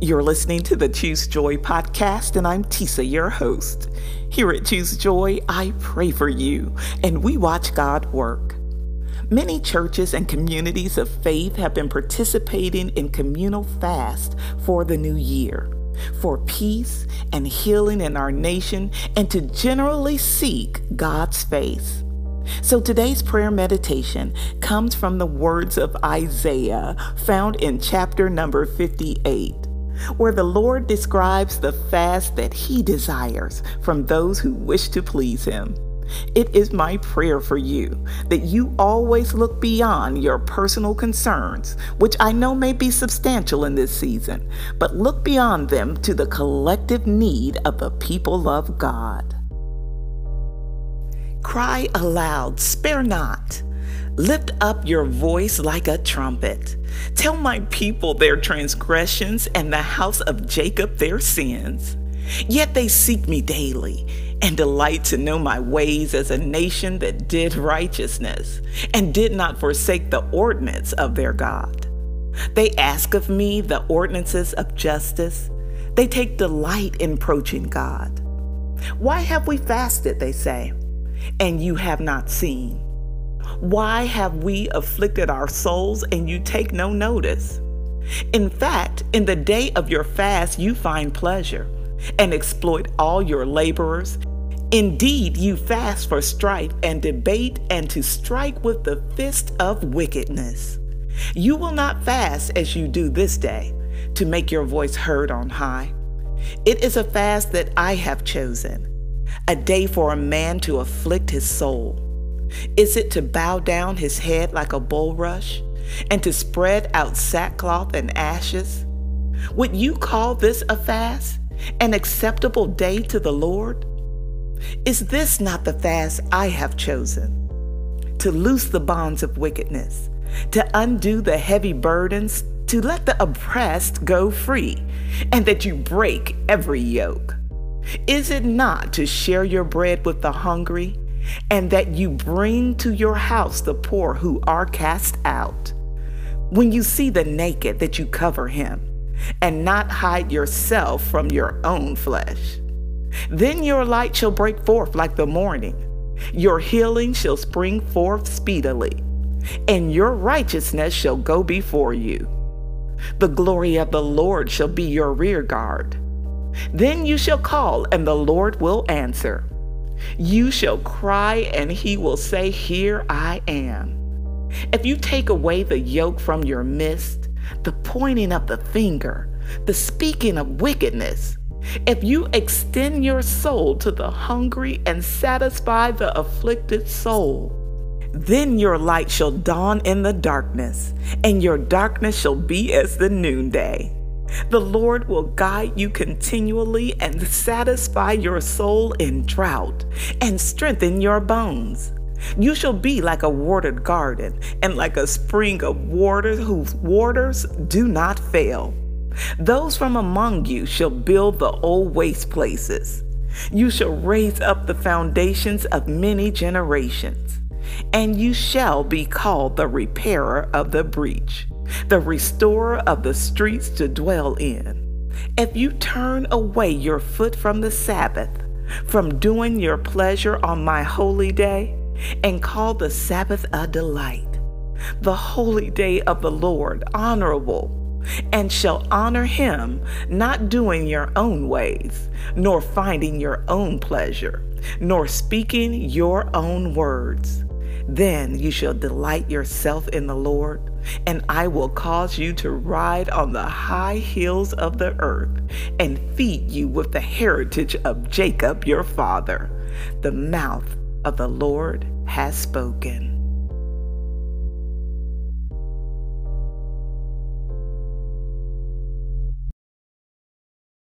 You're listening to the Choose Joy podcast, and I'm Tisa, your host. Here at Choose Joy, I pray for you, and we watch God work. Many churches and communities of faith have been participating in communal fast for the new year, for peace and healing in our nation, and to generally seek God's face. So today's prayer meditation comes from the words of Isaiah found in chapter number 58, where the Lord describes the fast that he desires from those who wish to please him. It is my prayer for you that you always look beyond your personal concerns, which I know may be substantial in this season, but look beyond them to the collective need of the people of God. Cry aloud, spare not. Lift up your voice like a trumpet. Tell my people their transgressions and the house of Jacob their sins. Yet they seek me daily and delight to know my ways as a nation that did righteousness and did not forsake the ordinance of their God. They ask of me the ordinances of justice. They take delight in approaching God. Why have we fasted, they say, and you have not seen? Why have we afflicted our souls and you take no notice? In fact, in the day of your fast, you find pleasure and exploit all your laborers. Indeed, you fast for strife and debate and to strike with the fist of wickedness. You will not fast as you do this day to make your voice heard on high. It is a fast that I have chosen, a day for a man to afflict his soul. Is it to bow down his head like a bulrush and to spread out sackcloth and ashes? Would you call this a fast? an acceptable day to the Lord? Is this not the fast I have chosen? To loose the bonds of wickedness, to undo the heavy burdens, to let the oppressed go free, and that you break every yoke? Is it not to share your bread with the hungry, and that you bring to your house the poor who are cast out? When you see the naked, that you cover him and not hide yourself from your own flesh. Then your light shall break forth like the morning, your healing shall spring forth speedily, and your righteousness shall go before you. The glory of the Lord shall be your rear guard. Then you shall call, and the Lord will answer. You shall cry, and he will say, Here I am. If you take away the yoke from your midst, the pointing of the finger, the speaking of wickedness, if you extend your soul to the hungry and satisfy the afflicted soul, then your light shall dawn in the darkness, and your darkness shall be as the noonday. The Lord will guide you continually and satisfy your soul in drought and strengthen your bones. You shall be like a watered garden and like a spring of waters whose waters do not fail. Those from among you shall build the old waste places. You shall raise up the foundations of many generations, and you shall be called the repairer of the breach, the restorer of the streets to dwell in. If you turn away your foot from the Sabbath, from doing your pleasure on my holy day, and call the Sabbath a delight, the holy day of the Lord honorable, and shall honor him, not doing your own ways, nor finding your own pleasure, nor speaking your own words. Then you shall delight yourself in the Lord, and I will cause you to ride on the high hills of the earth, and feed you with the heritage of Jacob your father. The mouth of the Lord has spoken.